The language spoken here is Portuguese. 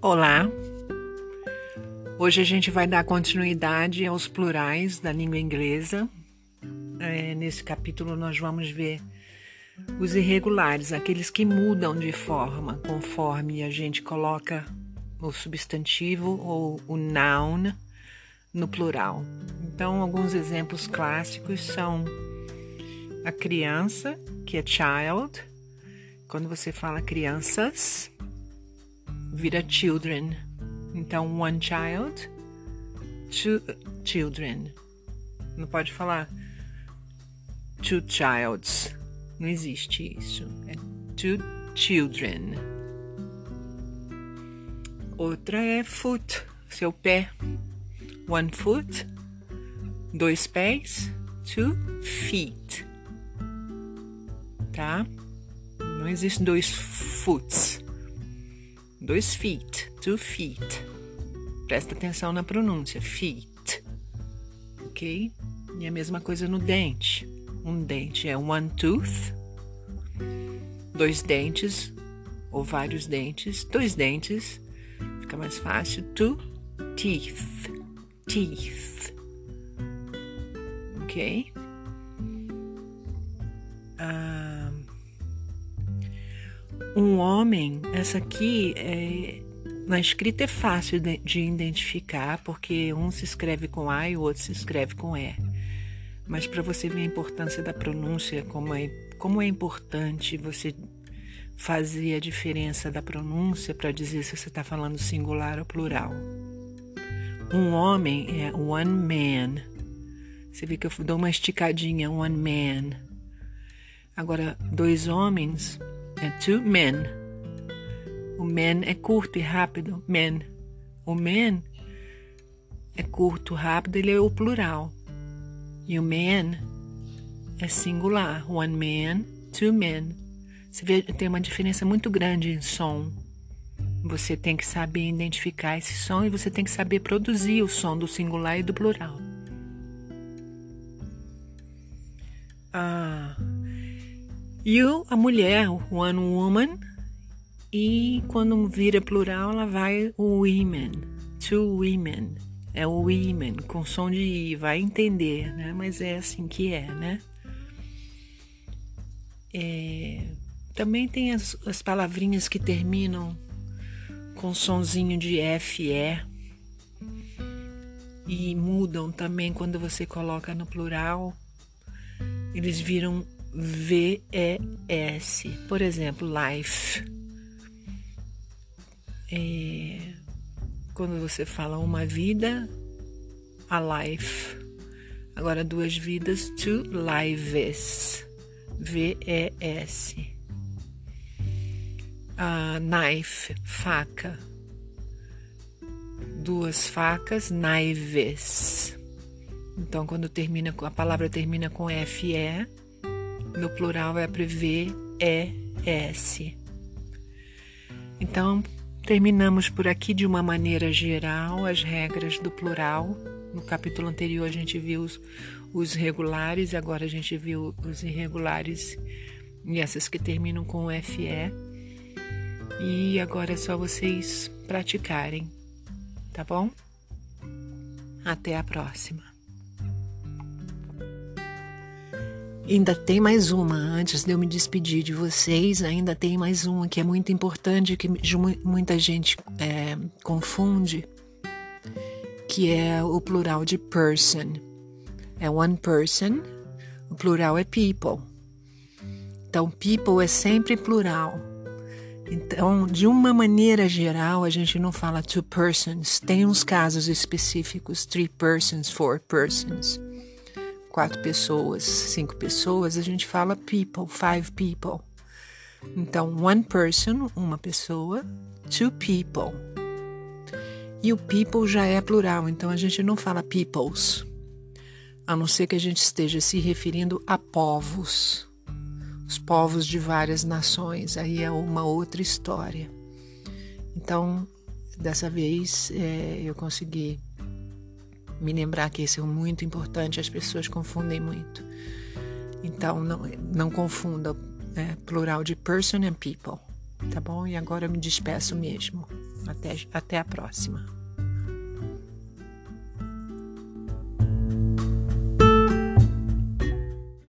Olá! Hoje a gente vai dar continuidade aos plurais da língua inglesa. É, nesse capítulo, nós vamos ver os irregulares, aqueles que mudam de forma conforme a gente coloca o substantivo ou o noun no plural. Então, alguns exemplos clássicos são a criança, que é child. Quando você fala crianças, vira children. Então, one child, two children. Não pode falar two childs. Não existe isso. É two children. Outra é foot, seu pé. One foot, dois pés, two feet. Tá? Não existe dois foots. Dois feet, two feet. Presta atenção na pronúncia, feet. Ok? E a mesma coisa no dente. Um dente é one tooth. Dois dentes ou vários dentes. Dois dentes. Fica mais fácil. Two teeth. Teeth. Ok? Um homem, essa aqui é, na escrita é fácil de, de, identificar, porque um se escreve com A e o outro se escreve com E. Mas para você ver a importância da pronúncia, como é, como é importante você fazer a diferença da pronúncia para dizer se você está falando singular ou plural. Um homem é one man. Você vê que eu dou uma esticadinha, one man. Agora, dois homens é two men. O men é curto e rápido, men. O men é curto, rápido, ele é o plural. E o man é singular, one man, two men. Você vê, tem uma diferença muito grande em som. Você tem que saber identificar esse som e você tem que saber produzir o som do singular e do plural. Ah, e a mulher, one woman, e quando vira plural, ela vai women, two women. É o women, com som de I, vai entender, né? Mas é assim que é, né? É, também tem as, as palavrinhas que terminam com sonzinho de FE e mudam também quando você coloca no plural. Eles viram VES. Por exemplo, life. É, quando você fala uma vida, a life. Agora, duas vidas, two lives. V-E-S. Uh, knife, faca. Duas facas, knives. Então, quando termina, a palavra termina com F-E, no plural é prever S. Então, terminamos por aqui de uma maneira geral as regras do plural. No capítulo anterior a gente viu os, os regulares, agora a gente viu os irregulares e essas que terminam com FE. E agora é só vocês praticarem, tá bom? Até a próxima. Ainda tem mais uma, antes de eu me despedir de vocês, ainda tem mais uma que é muito importante, que muita gente é, confunde, que é o plural de person. É one person, o plural é people. Então, people é sempre plural. Então, de uma maneira geral, a gente não fala two persons. Tem uns casos específicos, three persons, four persons quatro pessoas, cinco pessoas, a gente fala people, five people. Então, one person, uma pessoa, two people. E o people já é plural, então a gente não fala peoples, a não ser que a gente esteja se referindo a povos, os povos de várias nações, aí é uma outra história. Então, dessa vez é, eu consegui me lembrar que isso é muito importante, as pessoas confundem muito. Então, não, não confunda é, plural de person and people, tá bom? E agora eu me despeço mesmo. Até, até a próxima.